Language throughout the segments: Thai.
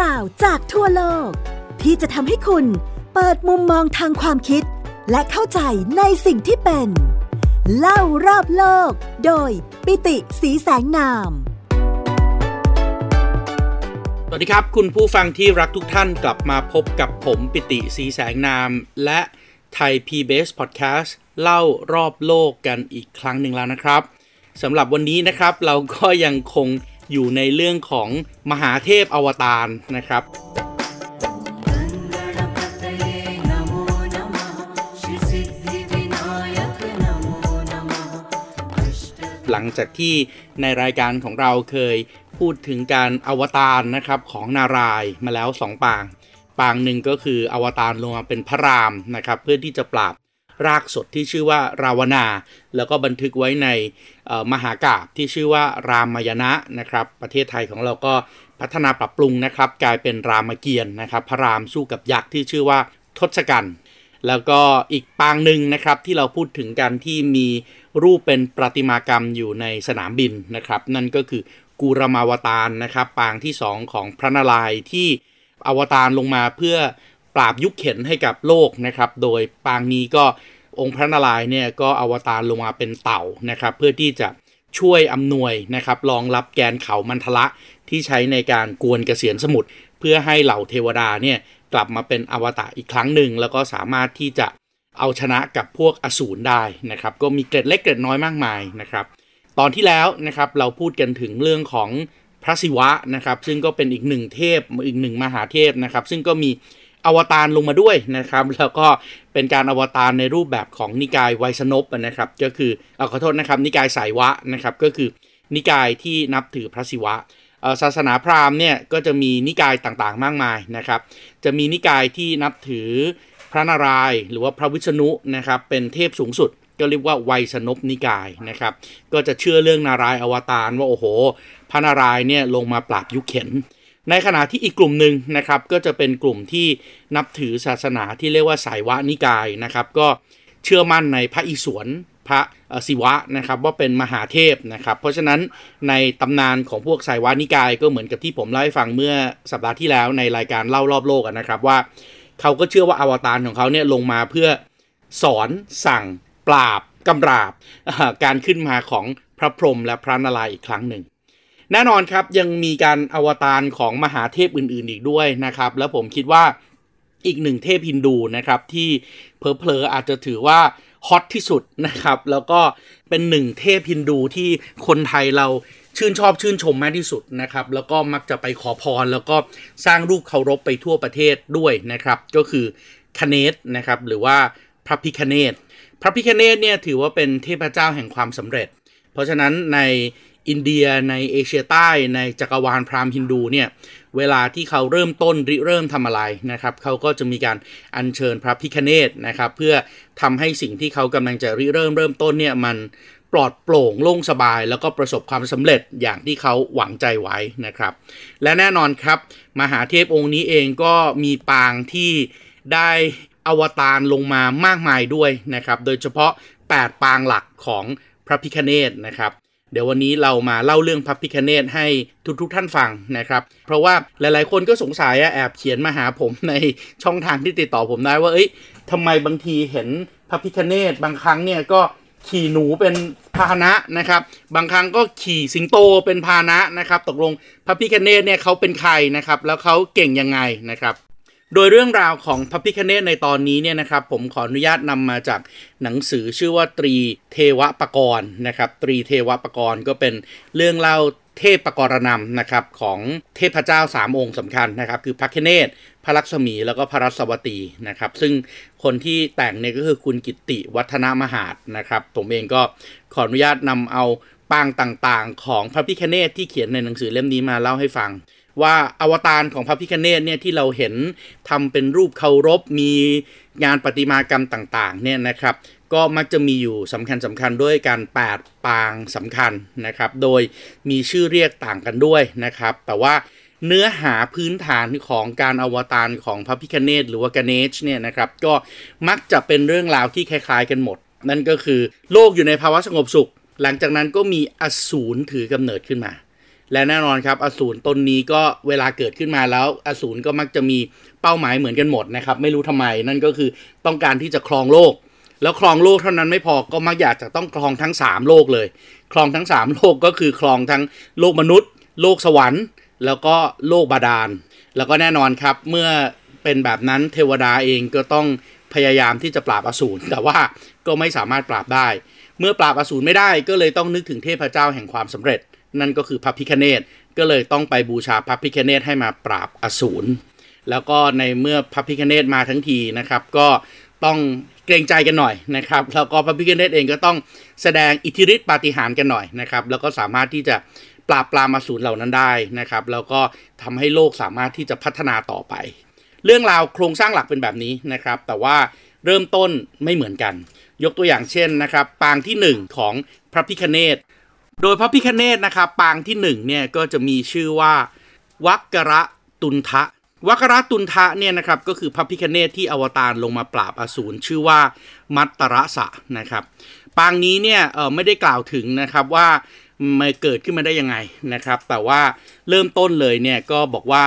ราวจากทั่วโลก ที่จะทำให้คุณเปิดมุมมองทางความคิด และเข้าใจในสิ่งที่เป็น เล่ารอบโลก โดยปิติสีแสงนาม สวัสดีครับ คุณผู้ฟังที่รักทุกท่านกลับมาพบกับผมปิติสีแสงนาม และไทย PBS Podcast เล่ารอบโลกกันอีกครั้งหนึ่งแล้วนะครับสำหรับวันนี้นะครับเราก็ยังคง อยู่ในเรื่องของมหาเทพอวตารนะครับหลังจากที่ในรายการของเราเคยพูดถึงการอวตารนะครับของนารายมาแล้ว 2 ปาง ปางหนึ่งก็คืออวตารลงมาเป็นพระรามนะครับเพื่อที่จะปราบ รากสดที่ชื่อว่าราวนา แล้วก็บันทึกไว้ในมหากาบที่ชื่อว่ารามายณะนะครับ ประเทศไทยของเราก็พัฒนาปรับปรุงนะครับ กลายเป็นรามเกียรตินะครับ พระรามสู้กับยักษ์ที่ชื่อว่าทศกัณฐ์แล้วก็อีกปางหนึ่งนะครับที่เราพูดถึงกันที่มีรูปเป็นประติมากรรมอยู่ในสนามบินนะครับ นั่นก็คือกูรมาวตารนะครับ ปางที่ 2 ของพระนารายณ์ที่อวตารลงมาเพื่อ ปราบยุคเข็นให้กับโลกนะครับ โดยปางนี้ก็องค์พระนารายณ์เนี่ยก็อวตารลงมาเป็นเต่านะครับ เพื่อที่จะช่วยอำนวยนะครับรองรับแกนเขามันทละที่ใช้ในการกวนเกษียณสมุทรเพื่อให้เหล่าเทวดาเนี่ยกลับมาเป็นอวตารอีกครั้งหนึ่ง แล้วก็สามารถที่จะเอาชนะกับพวกอสูรได้นะครับ ก็มีเกร็ดเล็กเกร็ดน้อยมากมายนะครับ ตอนที่แล้วนะครับเราพูดกันถึงเรื่องของพระศิวะนะครับ ซึ่งก็เป็นอีกหนึ่งเทพอีกหนึ่งมหาเทพนะครับ ซึ่งก็มี อวตารลงมาด้วยนะครับ แล้วก็เป็นการอวตารในรูปแบบของนิกายไวยสนพนะครับ ก็คือเอาขอโทษนะครับ นิกายสายวะนะครับ ก็คือนิกายที่นับถือพระศิวะศาสนาพราหมณ์เนี่ยก็จะมีนิกายต่างๆ มากมายนะครับ จะมีนิกายที่นับถือพระนารายณ์หรือว่าพระวิษณุนะครับ เป็นเทพสูงสุดก็เรียกว่าไวยสนพนิกายนะครับ ก็จะเชื่อเรื่องนารายอวตารว่าโอ้โห พระนารายณ์เนี่ยลงมาปราบยุคเข็น ในขณะที่อีกกลุ่มหนึ่งนะครับก็จะเป็นกลุ่มที่นับถือศาสนาที่เรียกว่าสายวะนิกายนะครับก็เชื่อมั่นในพระอิศวรพระศิวะนะครับว่าเป็นมหาเทพนะครับเพราะฉะนั้นในตำนานของพวกสายวะนิกายก็เหมือนกับที่ผมเล่าให้ฟังเมื่อสัปดาห์ที่แล้วในรายการเล่ารอบโลกนะครับว่าเขาก็เชื่อว่าอวตารของเขาเนี่ยลงมาเพื่อสอนสั่งปราบกำราบการขึ้นมาของพระพรหมและพระนารายณ์อีกครั้งหนึ่ง แน่นอนครับยังมีการอวตารของมหาเทพอื่นๆอีกด้วยนะครับ แล้วผมคิดว่าอีกหนึ่งเทพฮินดูนะครับ ที่เพลอๆอาจจะถือว่าฮอตที่สุดนะครับ แล้วก็เป็นหนึ่งเทพฮินดูที่คนไทยเราชื่นชอบชื่นชมมากที่สุดนะครับ แล้วก็มักจะไปขอพร แล้วก็สร้างรูปเคารพไปทั่วประเทศด้วยนะครับ ก็คือคเนตนะครับหรือว่าพระพิคเนตพระพิคเนตเนี่ยถือว่าเป็นเทพเจ้าแห่งความสำเร็จ เพราะฉะนั้นใน อินเดียในเอเชียใต้ในจักรวาลพราหมณ์ฮินดูเนี่ยเวลาที่เขาเริ่มต้นริเริ่มทำอะไรนะครับ เขาก็จะมีการอัญเชิญพระพิคเนตนะครับ เพื่อทำให้สิ่งที่เขากำลังจะริเริ่มเริ่มต้นเนี่ยมันปลอดโปร่งโล่งสบาย แล้วก็ประสบความสำเร็จอย่างที่เขาหวังใจไว้นะครับ และแน่นอนครับ มหาเทพองค์นี้เองก็มีปางที่ได้อวตารลงมามากมายด้วยนะครับ โดยเฉพาะ 8 ปางหลักของพระพิคเนตนะครับ เดี๋ยววันนี้เรามาเล่าเรื่องพระพิคเนตให้ทุกๆทท่านฟังนะครับ เพราะว่าหลายๆคนก็สงสัยแอบเขียนมาหาผมในช่องทางที่ติดต่อผมได้ว่า เอ้ยทำไมบางทีเห็นพระพิคเนตบางครั้งเนี่ยก็ขี่หนูเป็นพาหนะนะครับ บางครั้งก็ขี่สิงโตเป็นพาหนะนะครับ ตกลงพระพิคเนตเนี่ยเขาเป็นใครนะครับ แล้วเขาเก่งยังไงนะครับ โดยเรื่องราวของพระพิคเนตในตอนนี้เนี่ยนะครับผมขออนุญาตนำมาจากหนังสือชื่อว่าตรีเทวปกรณ์นะครับตรีเทวปกรณ์ก็เป็นเรื่องเล่าเทพปกรณำนะครับของเทพเจ้าสามองค์สำคัญนะครับคือพระคเนตพระลักษมีแล้วก็พระรัศวตีนะครับซึ่งคนที่แต่งเนี่ยก็คือคุณกิตติวัฒนมหาดนะครับผมเองก็ขออนุญาตนำเอาปางต่างๆ ของพระพิคเนตที่เขียนในหนังสือเล่มนี้มาเล่าให้ฟัง ว่าอวตารของพระพิคเนตเนี่ยที่เราเห็นทำเป็นรูปเคารพมีงานประติมากรรมต่างๆเนี่ยนะครับ ก็มักจะมีอยู่สำคัญสำคัญด้วยการ8ปางสำคัญนะครับ โดยมีชื่อเรียกต่างกันด้วยนะครับ แต่ว่าเนื้อหาพื้นฐานของการอวตารของพระพิคเนตหรือว่ากเนชเนี่ยนะครับ ก็มักจะเป็นเรื่องราวที่คล้ายๆกันหมด นั่นก็คือโลกอยู่ในภาวะสงบสุข หลังจากนั้นก็มีอสูรถือกำเนิดขึ้นมา และแน่นอนครับอสูรตนนี้ก็เวลาเกิดขึ้นมาแล้วอสูรก็มักจะมีเป้าหมายเหมือนกันหมดนะครับไม่รู้ทำไมนั่นก็คือต้องการที่จะครองโลก แล้วครองโลกเท่านั้นไม่พอก็มักอยากจะต้องครองทั้ง 3 โลกเลย ครองทั้ง 3 โลกก็คือครองทั้งโลกมนุษย์ โลกสวรรค์ แล้วก็โลกบาดาล แล้วก็แน่นอนครับเมื่อเป็นแบบนั้นเทวดาเองก็ต้องพยายามที่จะปราบอสูรแต่ว่าก็ไม่สามารถปราบได้ เมื่อปราบอสูรไม่ได้ก็เลยต้องนึกถึงเทพเจ้าแห่งความสำเร็จ นั่นก็คือพระพิคเนตก็เลยต้องไปบูชาพระพิคเนตให้มาปราบอสูรแล้วก็ในเมื่อพระพิคเนตมาทั้งทีนะครับ ก็ต้องเกรงใจกันหน่อยนะครับ แล้วก็พระพิคเนตเองก็ต้องแสดงอิทธิฤทธิปาฏิหาริย์กันหน่อยนะครับ แล้วก็สามารถที่จะปราบปรามอสูรเหล่านั้นได้นะครับ แล้วก็ทำให้โลกสามารถที่จะพัฒนาต่อไป เรื่องราวโครงสร้างหลักเป็นแบบนี้นะครับ แต่ว่าเริ่มต้นไม่เหมือนกัน ยกตัวอย่างเช่นนะครับ ปางที่ 1 ของพระพิคเนต โดยพระพิคเนตนะครับปางที่1เนี่ยก็จะมีชื่อว่าวักกระตุนทะวักกระตุนทะเนี่ยนะครับก็คือพระพิคเนตที่อวตารลงมาปราบอสูรชื่อว่ามัตตระสะนะครับ ปางนี้เนี่ยเออไม่ได้กล่าวถึงนะครับว่ามันเกิดขึ้นมาได้ยังไงนะครับ แต่ว่าเริ่มต้นเลยเนี่ยก็บอกว่า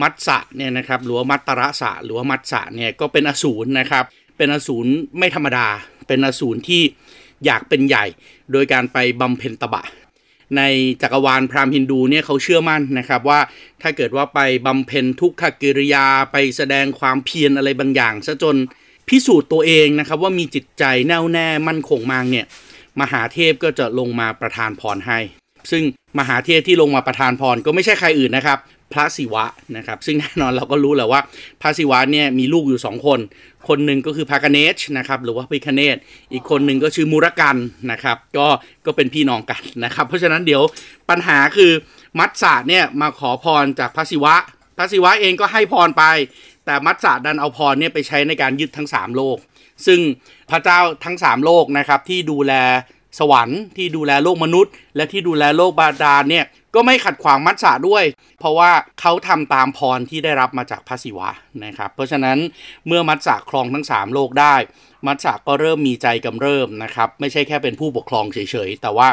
มัตสะเนี่ยนะครับหรือว่ามัตตระสะหรือว่ามัตสะเนี่ยก็เป็นอสูรนะครับ เป็นอสูรไม่ธรรมดา เป็นอสูรที่ อยากเป็นใหญ่ โดยการไปบำเพ็ญตบะ ในจักรวาลพราหมณ์ฮินดูเนี่ยเขาเชื่อมั่นนะครับว่าถ้าเกิดว่าไปบำเพ็ญทุกขกิริยาไปแสดงความเพียรอะไรบางอย่างซะจนพิสูจน์ตัวเองนะครับว่ามีจิตใจแน่วแน่มั่นคงมากเนี่ยมหาเทพก็จะลงมาประทานพรให้ ซึ่งมหาเทพที่ลงมาประทานพรก็ไม่ใช่ใครอื่นนะครับ พระศิวะนะครับ ซึ่งแน่นอนเราก็รู้แหละว่าพระศิวะเนี่ยมีลูกอยู่สองคน คนหนึ่งก็คือพระกเนชนะครับหรือว่าพิคเนตอีกคนหนึ่งก็ชื่อมุรกันนะครับ ก็ก็เป็นพี่น้องกันนะครับ เพราะฉะนั้นเดี๋ยวปัญหาคือมัตสะเนี่ยมาขอพรจากพระศิวะ พระศิวะเองก็ให้พรไป แต่มัตสะดันเอาพรเนี่ยไปใช้ในการยึดทั้ง 3 โลก ซึ่งพระเจ้าทั้ง 3 โลกนะครับที่ดูแลสวรรค์ที่ดูแลโลกมนุษย์ และที่ดูแลโลกบาดาลเนี่ย ก็ไม่ขัดขวางมัตสะด้วย เพราะว่าเขาทำตามพรที่ได้รับมาจากพระศิวะนะครับ เพราะฉะนั้นเมื่อมัตสะครองทั้ง 3 โลกได้ มัตสะก็เริ่มมีใจกำเริบนะครับ ไม่ใช่แค่เป็นผู้ปกครองเฉยๆ แต่ว่า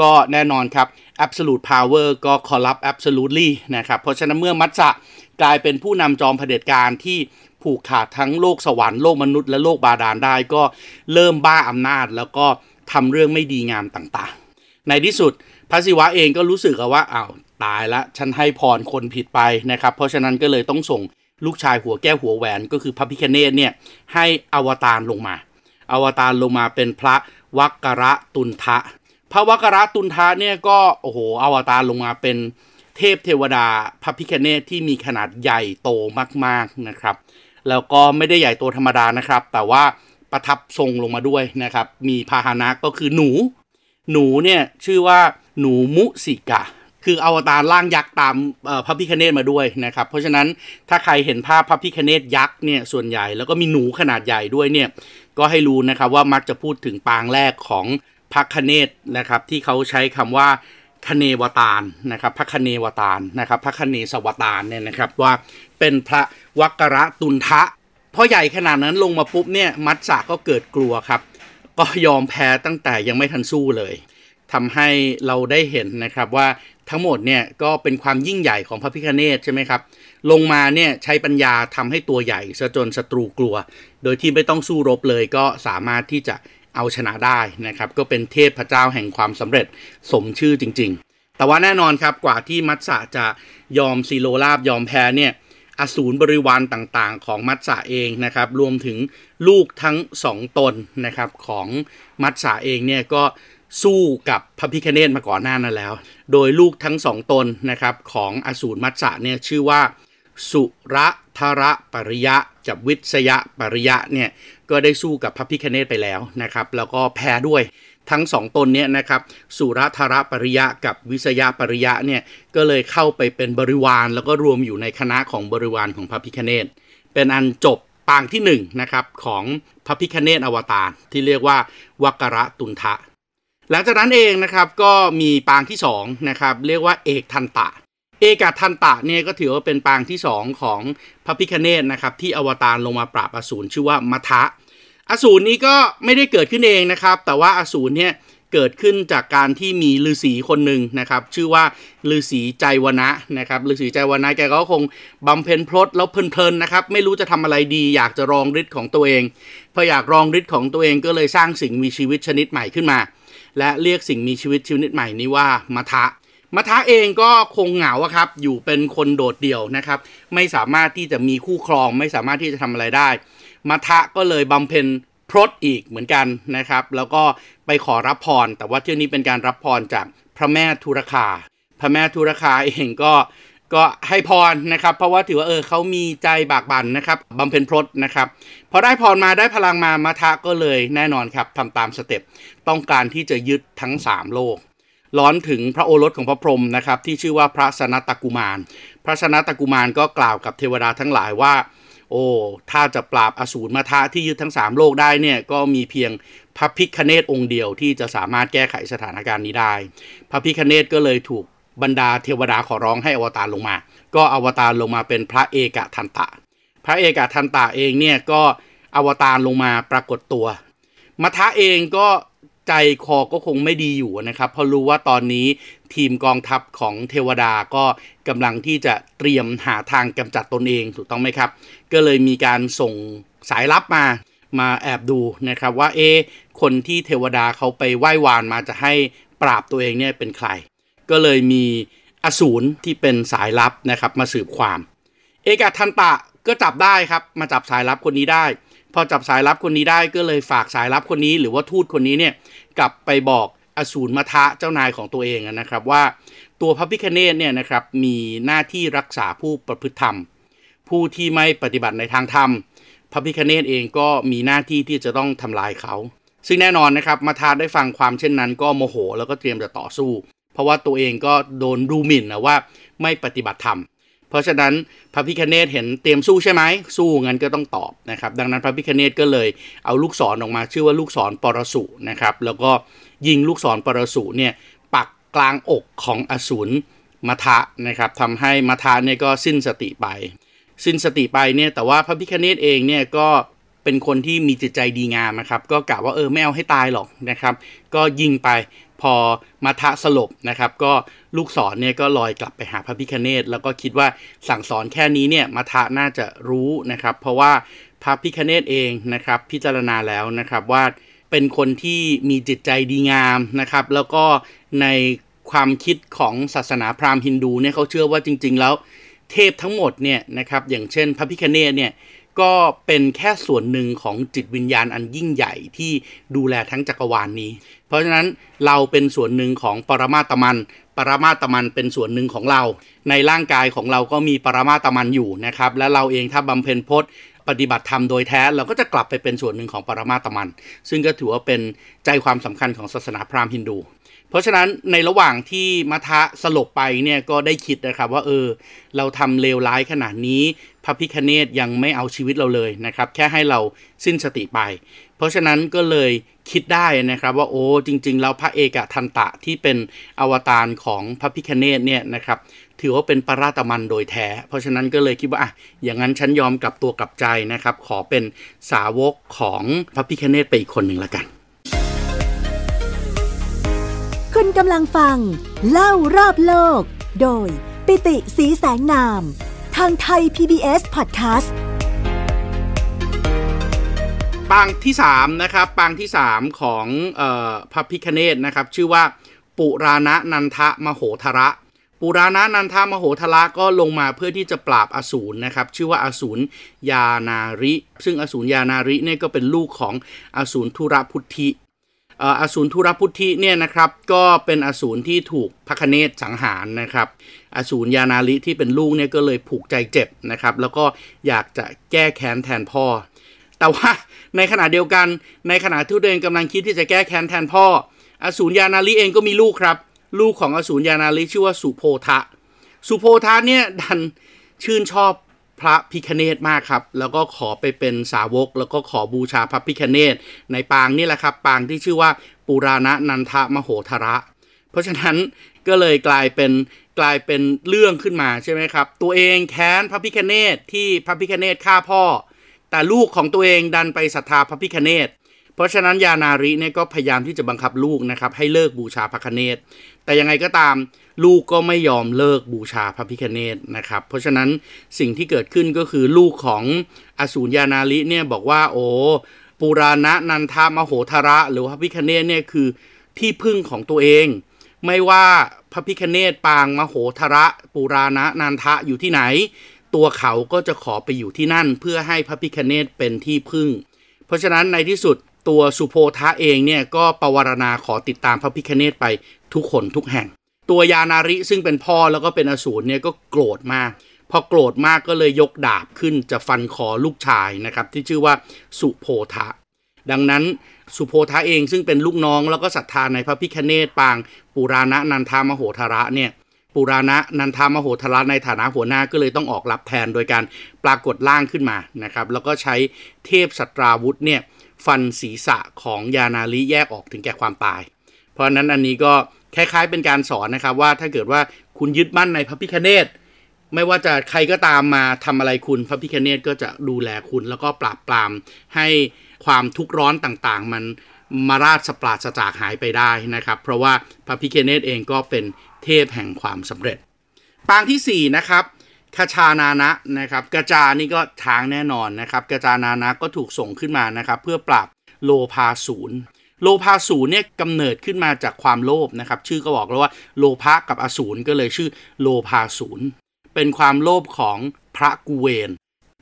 ก็แน่นอนครับ absolute power ก็ corrupt absolutely นะครับ เพราะฉะนั้นเมื่อมัตสะกลายเป็นผู้นำจอมเผด็จการที่ผูกขาดทั้งโลกสวรรค์โลกมนุษย์และโลกบาดาลได้ก็เริ่มบ้าอำนาจ แล้วก็ทำเรื่องไม่ดีงามต่างๆ ในที่สุด พระศิวะเองก็รู้สึกว่าอ้าวตายละฉันให้พรคนผิดไปนะครับ เพราะฉะนั้นก็เลยต้องส่งลูกชายหัวแก้วหัวแหวนก็คือพระพิคเนตเนี่ยให้อวตารลงมา อวตารลงมาเป็นพระวักระตุนทะ พระวักกระตุนทะเนี่ยก็โอ้โหอวตารลงมาเป็นเทพเทวดาพระพิคเนตที่มีขนาดใหญ่โตมากๆนะครับ แล้วก็ไม่ได้ใหญ่โตธรรมดานะครับ แต่ว่าประทับทรงลงมาด้วยนะครับ มีพาหนะก็คือหนู หนูเนี่ยชื่อว่า หนูมุสิกะ คืออวตารร่างยักษ์ตามพระพิคเนตมาด้วยนะครับ เพราะฉะนั้นถ้าใครเห็นภาพพระพิคเนตยักษ์เนี่ยส่วนใหญ่แล้วก็มีหนูขนาดใหญ่ด้วยเนี่ยก็ให้รู้นะครับว่ามักจะพูดถึงปางแรกของพระคเนตนะครับที่เขาใช้คำว่าคเนวตารนะครับพระคเนวตารนะครับพระคเนสวตารเนี่ยนะครับว่าเป็นพระวักระตุนทะพอใหญ่ขนาดนั้นลงมาปุ๊บเนี่ยมัตสะก็เกิดกลัวครับ ก็ยอมแพ้ตั้งแต่ยังไม่ทันสู้เลย ทำให้เราได้เห็นนะครับว่าทั้งหมดเนี่ยก็เป็นความยิ่งใหญ่ของพระพิฆเนศใช่ไหมครับ ลงมาเนี่ยใช้ปัญญาทำให้ตัวใหญ่ซะจนศัตรูกลัว โดยที่ไม่ต้องสู้รบเลยก็สามารถที่จะเอาชนะได้นะครับ ก็เป็นเทพพระเจ้าแห่งความสำเร็จสมชื่อจริง ๆ แต่ว่าแน่นอนครับกว่าที่มัตสะจะยอมซีโรราบยอมแพ้เนี่ยอสูรบริวารต่างๆ ของมัตสะเองนะครับ รวมถึงลูกทั้งสองตนนะครับของมัตสะเองเนี่ยก็ สู้กับพระพิคเนตมาก่อนหน้านั้นแล้ว โดยลูกทั้งสองตนนะครับของอสูรมัตสะเนี่ยชื่อว่า สุระธระปริยะกับวิษยะปริยะเนี่ยก็ได้สู้กับพระพิคเนตไปแล้วนะครับแล้วก็แพ้ด้วยทั้งสองตนเนี่ยนะครับสุรธระปริยะกับวิสยาปริยะเนี่ยก็เลยเข้าไปเป็นบริวาร แล้วก็รวมอยู่ในคณะของบริวารของพระพิคเนตเป็นอันจบปางที่หนึ่งนะครับของพระพิคเนตอวตารที่เรียกว่าวักระตุนทะ หลังจากนั้นเองนะครับก็มีปางที่สองนะครับเรียกว่าเอกทันตะ เอกทันตะเนี่ยก็ถือว่าเป็นปางที่สองของพระพิคเนตนะครับที่อวตารลงมาปราบอสูรชื่อว่ามัทะอสูรนี้ก็ไม่ได้เกิดขึ้นเองนะครับ แต่ว่าอสูรเนี่ยเกิดขึ้นจากการที่มีฤาษีคนหนึ่งนะครับ ชื่อว่าฤาษีใจวนะนะครับฤาษีใจวนะแกก็คงบำเพ็ญพรตแล้วเพลินๆนะครับ ไม่รู้จะทำอะไรดี อยากจะรองฤทธิ์ของตัวเองพออยากรองฤทธิ์ของตัวเองก็เลยสร้างสิ่งมีชีวิตชนิดใหม่ขึ้นมา และเรียกสิ่งมีชีวิตชนิดใหม่นี้ว่ามัทะมัทะเองก็คงเหงาครับ อยู่เป็นคนโดดเดี่ยวนะครับ ไม่สามารถที่จะมีคู่ครอง ไม่สามารถที่จะทำอะไรได้มัทะก็เลยบำเพ็ญพรตอีกเหมือนกันนะครับ แล้วก็ไปขอรับพร แต่ว่าเที่ยวนี้เป็นการรับพรจากพระแม่ธุรคา พระแม่ธุรคาเองก็ ก็ให้พรนะครับ เพราะว่าถือว่าเออเขามีใจบากบั่นนะครับบำเพ็ญพรตนะครับพอได้พรมาได้พลังมามัทะก็เลยแน่นอนครับทำตามสเต็ปต้องการที่จะยึดทั้งสามโลก ร้อนถึงพระโอรสของพระพรหมนะครับที่ชื่อว่าพระสนัตตกุมาร พระสนัตตกุมารก็กล่าวกับเทวดาทั้งหลายว่า โอ้ถ้าจะปราบอสูรมาทะที่ยึดทั้งสามโลกได้เนี่ยก็มีเพียงพระพิคเนตองค์เดียวที่จะสามารถแก้ไขสถานการณ์นี้ได้ พระพิคเนตก็เลยถูก บรรดาเทวดาขอร้องให้อวตารลงมา ก็อวตารลงมาเป็นพระเอกทันตะ พระเอกทันตะเองเนี่ยก็อวตารลงมาปรากฏตัวมัทะเองก็ใจคอก็คงไม่ดีอยู่นะครับ เพราะรู้ว่าตอนนี้ทีมกองทัพของเทวดาก็กำลังที่จะเตรียมหาทางกำจัดตนเองถูกต้องไหมครับ ก็เลยมีการส่งสายลับมามาแอบดูนะครับว่าเอะคนที่เทวดาเขาไปไหว้วานมาจะให้ปราบตัวเองเนี่ยเป็นใคร ก็เลยมีอสูรที่เป็นสายลับนะครับมาสืบความ เอกทันตะก็จับได้ครับมาจับสายลับคนนี้ได้ พอจับสายลับคนนี้ได้ก็เลยฝากสายลับคนนี้ หรือว่าทูตคนนี้เนี่ยกลับไปบอกอสูรมทะเจ้านายของตัวเองนะครับว่าตัวพระพิคเนตเนี่ยนะครับมีหน้าที่รักษาผู้ประพฤติธรรม ผู้ที่ไม่ปฏิบัติในทางธรรม พระพิคเนตเองก็มีหน้าที่ที่จะต้องทำลายเขา ซึ่งแน่นอนนะครับมาทาได้ฟังความเช่นนั้นก็โมโห แล้วก็เตรียมจะต่อสู้ เพราะว่าตัวเองก็โดนดูหมิ่นนะว่าไม่ปฏิบัติธรรม เพราะฉะนั้นพระพิคเนตเห็นเตรียมสู้ใช่ไหมสู้งั้นก็ต้องตอบนะครับ ดังนั้นพระพิคเนตก็เลยเอาลูกศรออกมา ชื่อว่าลูกศรปรสุนะครับ แล้วก็ยิงลูกศรปรสุเนี่ยปักกลางอกของอสูรมัทะนะครับทำให้มัทะเนี่ยก็สิ้นสติไป สิ้นสติไปเนี่ยแต่ว่าพระพิคเนตเองเนี่ยก็ เป็นคนที่มีจิตใจดีงามนะครับ ก็กะว่าเออไม่เอาให้ตายหรอกนะครับ ก็ยิงไปพอมาทะสลบนะครับ ก็ลูกศรเนี่ยก็ลอยกลับไปหาพระพิคเนตแล้วก็คิดว่าสั่งสอนแค่นี้เนี่ยมาทะน่าจะรู้นะครับ เพราะว่าพระพิคเนตเองนะครับ พิจารณาแล้วนะครับว่าเป็นคนที่มีจิตใจดีงามนะครับ แล้วก็ในความคิดของศาสนาพราหมณ์ฮินดูเนี่ยเขาเชื่อว่าจริง ๆ แล้วเทพทั้งหมดเนี่ยนะครับอย่างเช่นพระพิคเนตเนี่ย ก็เป็นแค่ส่วนหนึ่งของจิตวิญญาณอันยิ่งใหญ่ที่ดูแลทั้งจักรวาลนนี้ เพราะฉะนั้นเราเป็นส่วนหนึ่งของปรมาตมัน ปรมาตมันเป็นส่วนหนึ่งของเรา ในร่างกายของเราก็มีปรมาตมันอยู่นะครับ และเราเองถ้าบำเพ็ญพจน์ปฏิบัติธรรมโดยแท้เราก็จะกลับไปเป็นส่วนหนึ่งของปรมาตมัน ซึ่งก็ถือว่าเป็นใจความสำคัญของศาสนาพราหมณ์ฮินดู เพราะฉะนั้นในระหว่างที่มัทะสลบไปเนี่ยก็ได้คิดนะครับว่าเออ เราทำเลวร้ายขนาดนี้ พระพิคเนตยังไม่เอาชีวิตเราเลยนะครับ แค่ให้เราสิ้นสติไป เพราะฉะนั้นก็เลยคิดได้นะครับว่าโอ้จริง ๆ แล้วพระเอกทันตะที่เป็นอวตารของพระพิคเนตเนี่ยนะครับถือว่าเป็นปราตมันโดยแท้ เพราะฉะนั้นก็เลยคิดว่าอะอย่างนั้นฉันยอมกลับตัวกลับใจนะครับ ขอเป็นสาวกของพระพิคเนตไปอีกคนหนึ่งละกัน คุณกำลังฟัง เล่ารอบโลก โดยปิติสีแสงนาม ทางไทย PBS Podcast ปางที่ 3 นะครับ ปางที่ 3 ของออพระพิคเนตนะครับ ชื่อว่า ปุราณนันทะมโหทระ ปุราณนันทะมโหทระก็ลงมาเพื่อที่จะปราบอสูรนะครับ ชื่อว่าอสูรยานาริ ซึ่งอสูรยานาริเนี่ยก็เป็นลูกของอสูรธุรพุทธิเอ่ออสูรธุรพุทธิเนี่ยนะครับก็เป็นอสูรที่ถูกพระคเนศสังหารนะครับ อสูรยานาริที่เป็นลูกเนี่ยก็เลยผูกใจเจ็บนะครับ แล้วก็อยากจะแก้แค้นแทนพ่อ แต่ว่าในขณะเดียวกันในขณะที่ตัวเองกำลังคิดที่จะแก้แค้นแทนพ่อ อสูรยานาลิเองก็มีลูกครับ ลูกของอสูรยานาลิชื่อว่าสุโพทะสุโพทะเนี่ยดันชื่นชอบพระพิคเนตมากครับ แล้วก็ขอไปเป็นสาวก แล้วก็ขอบูชาพระพิคเนตในปางนี่แหละครับ ปางที่ชื่อว่าปุราณนันทมโหทระ เพราะฉะนั้นก็เลยกลายเป็น กลายเป็นเรื่องขึ้นมาใช่ไหมครับ ตัวเองแค้นพระพิคเนตที่พระพิคเนตฆ่าพ่อ แต่ลูกของตัวเองดันไปศรัทธาพระพิคเนตเพราะฉะนั้นยานาริเนี่ยก็พยายามที่จะบังคับลูกนะครับให้เลิกบูชาพระคเนศแต่ยังไงก็ตามลูกก็ไม่ยอมเลิกบูชาพระพิคเนตนะครับ เพราะฉะนั้นสิ่งที่เกิดขึ้นก็คือลูกของอสูรยานาริเนี่ยบอกว่าโอ้ปุราณะนันทามโหทระ หรือพระพิคเนตเนี่ยคือที่พึ่งของตัวเอง ไม่ว่า ระพิคเนตปางมโหทระปุราณะนันทะอยู่ที่ไหน ตัวเขาก็จะขอไปอยู่ที่นั่น เพื่อให้พระพิคเนตเป็นที่พึ่ง เพราะฉะนั้นในที่สุดตัวสุโพธะเองเนี่ยก็ปวารณาขอติดตามพระพิคเนตไปทุกคนทุกแห่ง ตัวยานาริซึ่งเป็นพ่อแล้วก็เป็นอสูรเนี่ยก็โกรธมากพอโกรธมากก็เลยยกดาบขึ้นจะฟันคอลูกชายนะครับที่ชื่อว่าสุโพธะ ดังนั้นสุโพธะเองซึ่งเป็นลูกน้องแล้วก็ศรัทธาในพระพิคเนตปาง ปุราณะนันทามโหธระเนี่ยปุราณะนันทามโหธระในฐานะหัวหน้าก็เลยต้องออกรับแทนโดยการปรากฏร่างขึ้นมานะครับแล้วก็ใช้เทพสัตราวุธเนี่ยฟันศีรษะของยานาลิแยกออกถึงแก่ความตาย เพราะนั้นอันนี้ก็คล้ายๆเป็นการสอนนะครับว่าถ้าเกิดว่าคุณยึดมั่นในพระพิคเนตไม่ว่าจะใครก็ตามมาทำอะไรคุณพระพิคเนตก็จะดูแลคุณแล้วก็ปราบปรามให้ ความทุกข์ร้อนต่างๆ มันมาราดสปราศจากหายไปได้นะครับ เพราะว่าพระพิคเนตเองก็เป็นเทพแห่งความสำเร็จ ปางที่ 4 นะครับคชานานะนะครับกระจานี่ก็ช้างแน่นอนนะครับกระจานานะก็ถูกส่งขึ้นมานะครับเพื่อปราบโลพาศูนย์โลพาศูนย์เนี่ยกำเนิดขึ้นมาจากความโลภนะครับ ชื่อก็บอกแล้วว่าโลภะกับอสูรก็เลยชื่อโลพาศูนย์เป็นความโลภของพระกุเวน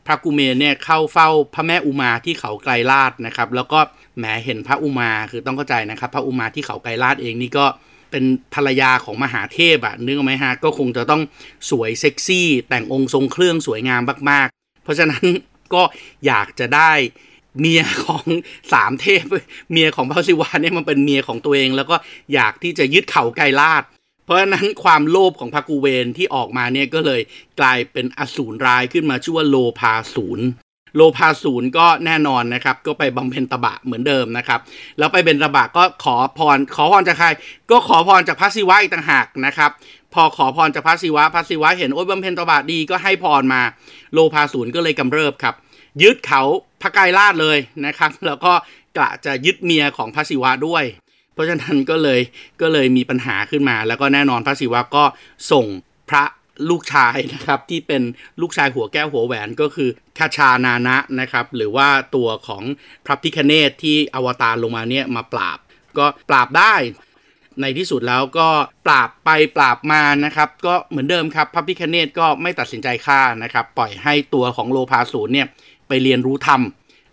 พระกุเมนเนี่ยเข้าเฝ้าพระแม่อุมาที่เขาไกรลาดนะครับ แล้วก็แหมเห็นพระอุมาคือต้องเข้าใจนะครับ พระอุมาที่เขาไกรลาดเองนี่ก็เป็นภรรยาของมหาเทพอะนึกออกไหมฮะก็คงจะต้องสวยเซ็กซี่ แต่งองค์ทรงเครื่องสวยงามมากๆ เพราะฉะนั้นก็อยากจะได้เมียของสามเทพ เมียของพระศิวะเนี่ยมันเป็นเมียของตัวเอง แล้วก็อยากที่จะยึดเขาไกรลาด เพราะฉะนั้นความโลภของพระกูเวนที่ออกมาเนี่ยก็เลยกลายเป็นอสูรร้ายขึ้นมาชื่อว่าโลพาศูนย์โลพาศูนย์ก็แน่นอนนะครับ ก็ไปบำเพ็ญตบะเหมือนเดิมนะครับ แล้วไปเป็นตบะก็ขอพร ขอพรจากใคร ก็ขอพรจากพระศิวะอีกต่างหากนะครับ พอขอพรจากพระศิวะพระศิวะเห็นโอ้ยบำเพ็ญตบะดีก็ให้พรมา โลพาศูนย์ก็เลยกำเริบครับ ยึดเขาพระกายราชเลยนะครับ แล้วก็กะจะยึดเมียของพระศิวะด้วย เพราะฉะนั้นก็เลยก็เลยมีปัญหาขึ้นมา แล้วก็แน่นอนพระศิวะก็ส่งพระลูกชายนะครับที่เป็นลูกชายหัวแก้วหัวแหวนก็คือคาชานานะนะครับหรือว่าตัวของพระพิคเนตที่อวตารลงมาเนี่ยมาปราบ ก็ปราบได้ในที่สุดแล้วก็ปราบไปปราบมานะครับ ก็เหมือนเดิมครับพระพิคเนตก็ไม่ตัดสินใจฆ่านะครับ ปล่อยให้ตัวของโลพาสูรเนี่ยไปเรียนรู้ธรรม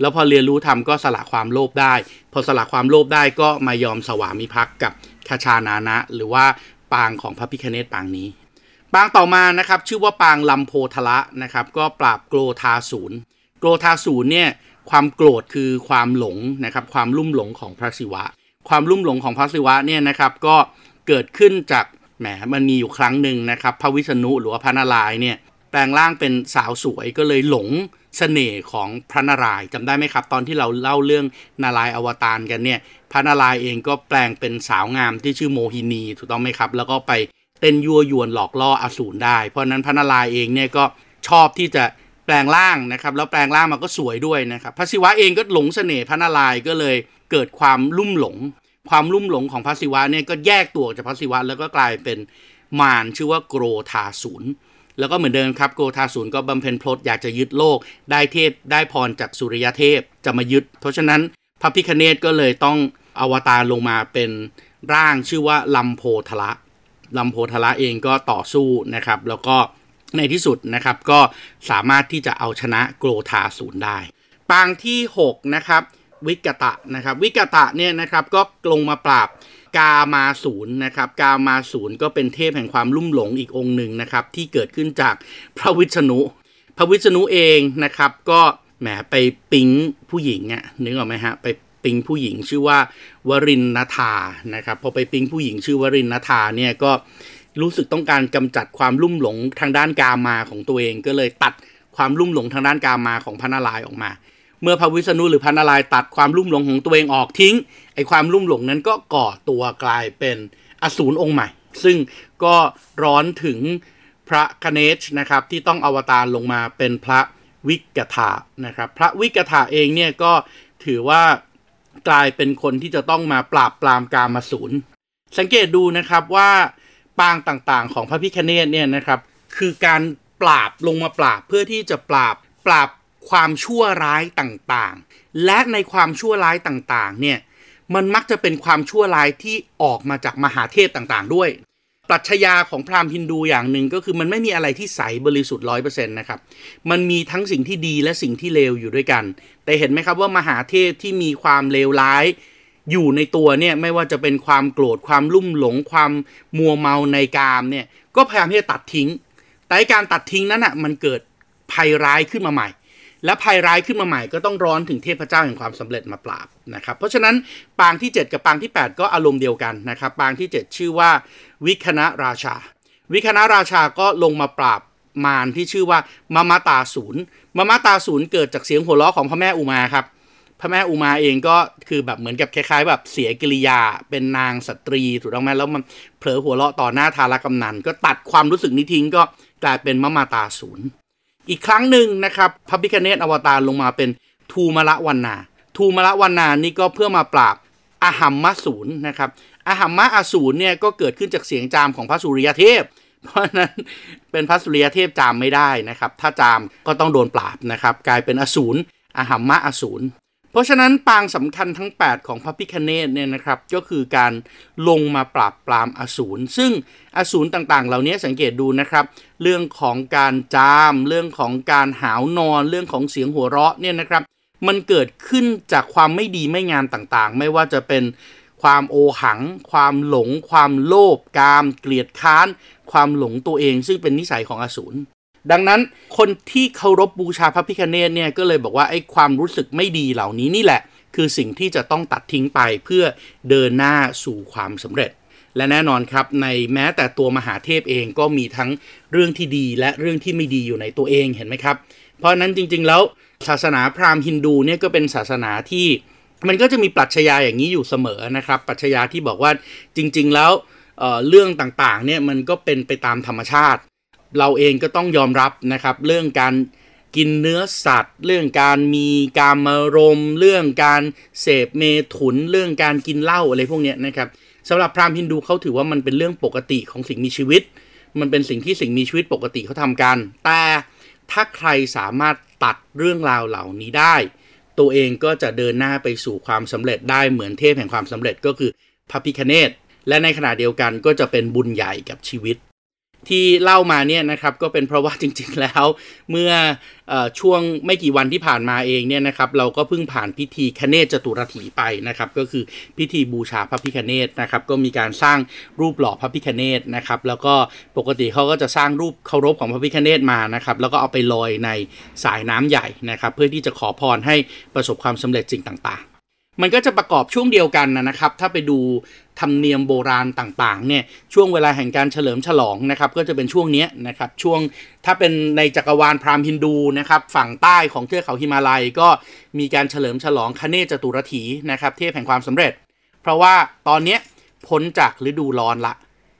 แล้วพอเรียนรู้ธรรมก็สละความโลภได้ พอสละความโลภได้ก็มายอมสวามิภักดิ์กับคาชานานะ หรือว่าปางของพระพิคเนตปางนี้ ปางต่อมานะครับชื่อว่าปางลัมโพทละนะครับ ก็ปราบโกรธาศูนย์โกรธาศูนย์เนี่ยความโกรธคือความหลงนะครับความลุ่มหลงของพระศิวะ ความลุ่มหลงของพระศิวะเนี่ยนะครับก็เกิดขึ้นจากแหมมันมีอยู่ครั้งหนึ่งนะครับ พระวิษณุหรือว่าพระนารายณ์เนี่ย แปลงร่างเป็นสาวสวยก็เลยหลงเสน่ห์ของพระนารายณ์จำได้ไหมครับ ตอนที่เราเล่าเรื่องนารายอวตารกันเนี่ยพระนารายณ์เองก็แปลงเป็นสาวงามที่ชื่อโมหินีถูกต้องไหมครับ แล้วก็ไปเต้นยั่วยวนหลอกล่ออสูรได้ เพราะนั้นพระนารายณ์เองเนี่ยก็ชอบที่จะแปลงร่างนะครับแล้วแปลงร่างมาก็สวยด้วยนะครับพระศิวะเองก็หลงเสน่ห์พระนารายณ์ก็เลยเกิดความลุ่มหลง ความลุ่มหลงของพระศิวะเนี่ยก็แยกตัวจากพระศิวะแล้วก็กลายเป็นมารชื่อว่าโกรธาศูนย์ แล้วก็เหมือนเดิมครับโกธาศูนย์ก็บำเพ็ญพลดอยากจะยึดโลก ได้เทพได้พรจากสุริยเทพจะมายึด เพราะฉะนั้นพระพิคเนตก็เลยต้องอวตารลงมาเป็นร่างชื่อว่าลัมโพทละลัมโพทละเองก็ต่อสู้นะครับ แล้วก็ในที่สุดนะครับก็สามารถที่จะเอาชนะโกธาศูนย์ได้ ปางที่ 6 นะครับ วิกตะนะครับ วิกตะเนี่ยนะครับก็ลงมาปราบ กามาศูนย์นะครับ กามาศูนย์ก็เป็นเทพแห่งความลุ่มหลงอีกองค์หนึ่งนะครับ ที่เกิดขึ้นจากพระวิษณุ พระวิษณุเองนะครับ ก็แหมไปปิ๊งผู้หญิงอะ่ะนึกออกไหมฮะไปปิ๊งผู้หญิงชื่อว่าวรินนทานะครับพอไปปิ๊งผู้หญิงชื่อวรินนทาเนี่ยก็รู้สึกต้องการกำจัดความลุ่มหลงทางด้านกามาของตัวเอง ก็เลยตัดความลุ่มหลงทางด้านกามาของพระนารายณ์ออกมา เมื่อพระวิษณุหรือพระนารายณ์ตัดความลุ่มหลงของตัวเองออกทิ้งไอความลุ่มหลงนั้นก็ก่อตัวกลายเป็นอสูรองค์ใหม่ ซึ่งก็ร้อนถึงพระคเนชนะครับที่ต้องอวตารลงมาเป็นพระวิกถานะครับ พระวิกถาเองเนี่ยก็ถือว่ากลายเป็นคนที่จะต้องมาปราบปรามกามาสูรสังเกตดูนะครับว่าปางต่างๆของพระพิคเนตเนี่ยนะครับ คือการปราบลงมาปราบเพื่อที่จะปราบปราบ ความชั่วร้ายต่างๆ และในความชั่วร้ายต่างๆ เนี่ย มันมักจะเป็นความชั่วร้ายที่ออกมาจากมหาเทพต่างๆ ด้วย ปรัชญาของพราหมณ์ฮินดูอย่างหนึ่งก็คือมันไม่มีอะไรที่ใสบริสุทธิ์ร้อยเปอร์เซ็นต์นะครับ มันมีทั้งสิ่งที่ดีและสิ่งที่เลวอยู่ด้วยกัน แต่เห็นไหมครับว่ามหาเทพที่มีความเลวร้ายอยู่ในตัวเนี่ยไม่ว่าจะเป็นความโกรธความลุ่มหลงความมัวเมาในกามเนี่ยก็พยายามที่จะตัดทิ้ง แต่การตัดทิ้งนั้นอะมันเกิดภัยร้ายขึ้นมาใหม่ และภัยร้ายขึ้นมาใหม่ก็ต้องร้อนถึงเทพเจ้าแห่งความสำเร็จมาปราบนะครับ เพราะฉะนั้นปางที่ 7 กับปางที่ 8 ก็อารมณ์เดียวกันนะครับ ปางที่ 7 ชื่อว่าวิคณะราชา วิคณะราชาก็ลงมาปราบมารที่ชื่อว่ามามาตาศูนย์มามาตาศูนย์เกิดจากเสียงหัวเราะของพระแม่อุมาครับพระแม่อุมาเองก็คือแบบเหมือนกับคล้ายๆ แบบเสียกิริยาเป็นนางสตรีถูกต้องไหมแล้วมันเผลอหัวเราะต่อหน้าทารกำนันก็ตัดความรู้สึกนี้ทิ้งก็กลายเป็นมะมาตาศูนย์ อีกครั้งหนึ่งนะครับพระพิคเนตอวตารลงมาเป็นทูมละวันนา ทูมละวันนานี่ก็เพื่อมาปราบอหัมมะศูนย์นะครับอหัมมะอสูรเนี่ยก็เกิดขึ้นจากเสียงจามของพระสุริยเทพ เพราะนั้นเป็นพระสุริยเทพจามไม่ได้นะครับ ถ้าจามก็ต้องโดนปราบนะครับ กลายเป็นอสูรอหัมมะอสูร เพราะฉะนั้นปางสำคัญทั้ง 8 ของพระพิคเนตเนี่ยนะครับก็คือการลงมาปราบปรามอสูรซึ่งอสูรต่างๆ เหล่านี้สังเกตดูนะครับ เรื่องของการจาม เรื่องของการหาวนอน เรื่องของเสียงหัวเราะเนี่ยนะครับ มันเกิดขึ้นจากความไม่ดีไม่งามต่างๆ ไม่ว่าจะเป็นความโอหัง ความหลง ความโลภกาม เกลียดค้าน ความหลงตัวเอง ซึ่งเป็นนิสัยของอสูร ดังนั้นคนที่เคารพบูชาพระพิคเนตเนี่ยก็เลยบอกว่าไอ้ความรู้สึกไม่ดีเหล่านี้นี่แหละ คือสิ่งที่จะต้องตัดทิ้งไปเพื่อเดินหน้าสู่ความสำเร็จ และแน่นอนครับในแม้แต่ตัวมหาเทพเองก็มีทั้งเรื่องที่ดีและเรื่องที่ไม่ดีอยู่ในตัวเองเห็นไหมครับ เพราะนั้นจริงๆแล้วศาสนาพราหมณ์ฮินดูเนี่ยก็เป็นศาสนาที่มันก็จะมีปรัชญาอย่างนี้อยู่เสมอนะครับ ปรัชญาที่บอกว่าจริง ๆ แล้วเเรื่องต่างๆเนี่ยมันก็เป็นไปตามธรรมชาติ เราเองก็ต้องยอมรับนะครับ เรื่องการกินเนื้อสัตว์ เรื่องการมีการมารม เรื่องการเสพเมถุน เรื่องการกินเหล้าอะไรพวกนี้นะครับสำหรับพราหมณ์ฮินดูเขาถือว่ามันเป็นเรื่องปกติของสิ่งมีชีวิต มันเป็นสิ่งที่สิ่งมีชีวิตปกติเขาทำกัน แต่ถ้าใครสามารถตัดเรื่องราวเหล่านี้ได้ ตัวเองก็จะเดินหน้าไปสู่ความสำเร็จได้เหมือนเทพแห่งความสำเร็จก็คือพระพิคเนตและในขณะเดียวกันก็จะเป็นบุญใหญ่กับชีวิต ที่เล่ามาเนี่ยนะครับก็เป็นเพราะว่าจริง ๆ แล้วเมื่ออช่วงไม่กี่วันที่ผ่านมาเองเนี่ยนะครับเราก็เพิ่งผ่านพิธีคเนศจตุรถีไปนะครับก็คือพิธีบูชาพระพิคเนตนะครับก็มีการสร้างรูปหล่อพระพิคเนตนะครับแล้วก็ปกติเขาก็จะสร้างรูปเคารพของพระพิคเนตมานะครับแล้วก็เอาไปลอยในสายน้ำใหญ่นะครับเพื่อที่จะขอพรให้ประสบความสำเร็จสิ่งต่างๆ มันก็จะประกอบช่วงเดียวกันนะนะครับ ถ้าไปดูธรรมเนียมโบราณต่างๆเนี่ยช่วงเวลาแห่งการเฉลิมฉลองนะครับก็จะเป็นช่วงนี้นะครับช่วงถ้าเป็นในจักรวาลพราหมณ์ฮินดูนะครับฝั่งใต้ของเทือกเขาฮิมาลัย ก็มีการเฉลิมฉลองคเนจตุรถีนะครับเทพแห่งความสำเร็จ เพราะว่าตอนนี้พ้นจากฤดูร้อนละ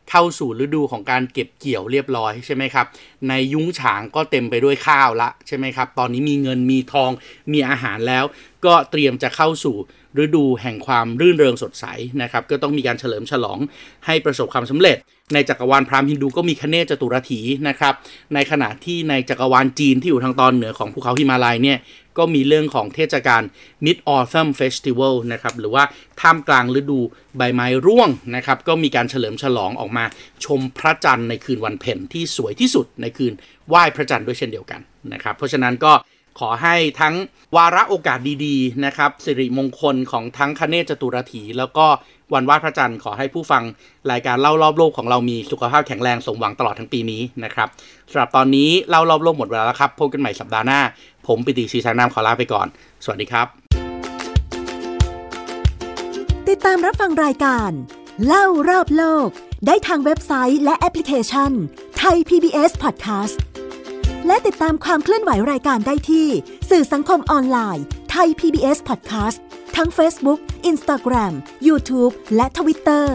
เข้าสู่ฤดูของการเก็บเกี่ยวเรียบร้อยใช่ไหมครับในยุ้งฉางก็เต็มไปด้วยข้าวละใช่ไหมครับตอนนี้มีเงินมีทองมีอาหารแล้ว ก็เตรียมจะเข้าสู่ ฤดูแห่งความรื่นเริงสดใสนะครับก็ต้องมีการเฉลิมฉลองให้ประสบความสำเร็จ ในจักรวาลพราหมณ์ฮินดูก็มีคเนศจตุรถีนะครับในขณะที่ในจักรวาลจีนที่อยู่ทางตอนเหนือของภูเขาหิมาลัยเนี่ยก็มีเรื่องของเทศกาล Mid Autumn Festival นะครับหรือว่าท่ามกลางฤดูใบไม้ร่วงนะครับก็มีการเฉลิมฉลองออกมาชมพระจันทร์ในคืนวันเพ็ญที่สวยที่สุดในคืนไหว้พระจันทร์ด้วยเช่นเดียวกันนะครับเพราะฉะนั้นก็ ขอให้ทั้งวาระโอกาสดีๆนะครับสิริมงคลของทั้งคเนศจตุรถี แล้วก็วันไหว้พระจันทร์ขอให้ผู้ฟังรายการเล่ารอบโลกของเรามีสุขภาพแข็งแรงสมหวังตลอดทั้งปีนี้นะครับสำหรับตอนนี้เล่ารอบโลกหมดเวลาแล้วครับพบกันใหม่สัปดาห์หน้า ผมปิติศรีชางนามขอลาไปก่อน สวัสดีครับ ติดตามรับฟังรายการ เล่ารอบโลก ได้ทางเว็บไซต์และแอปพลิเคชันไทย PBS Podcast และติดตามความเคลื่อนไหวรายการได้ที่ สื่อสังคมออนไลน์ไทย PBS Podcast ทั้ง Facebook Instagram YouTube และ Twitter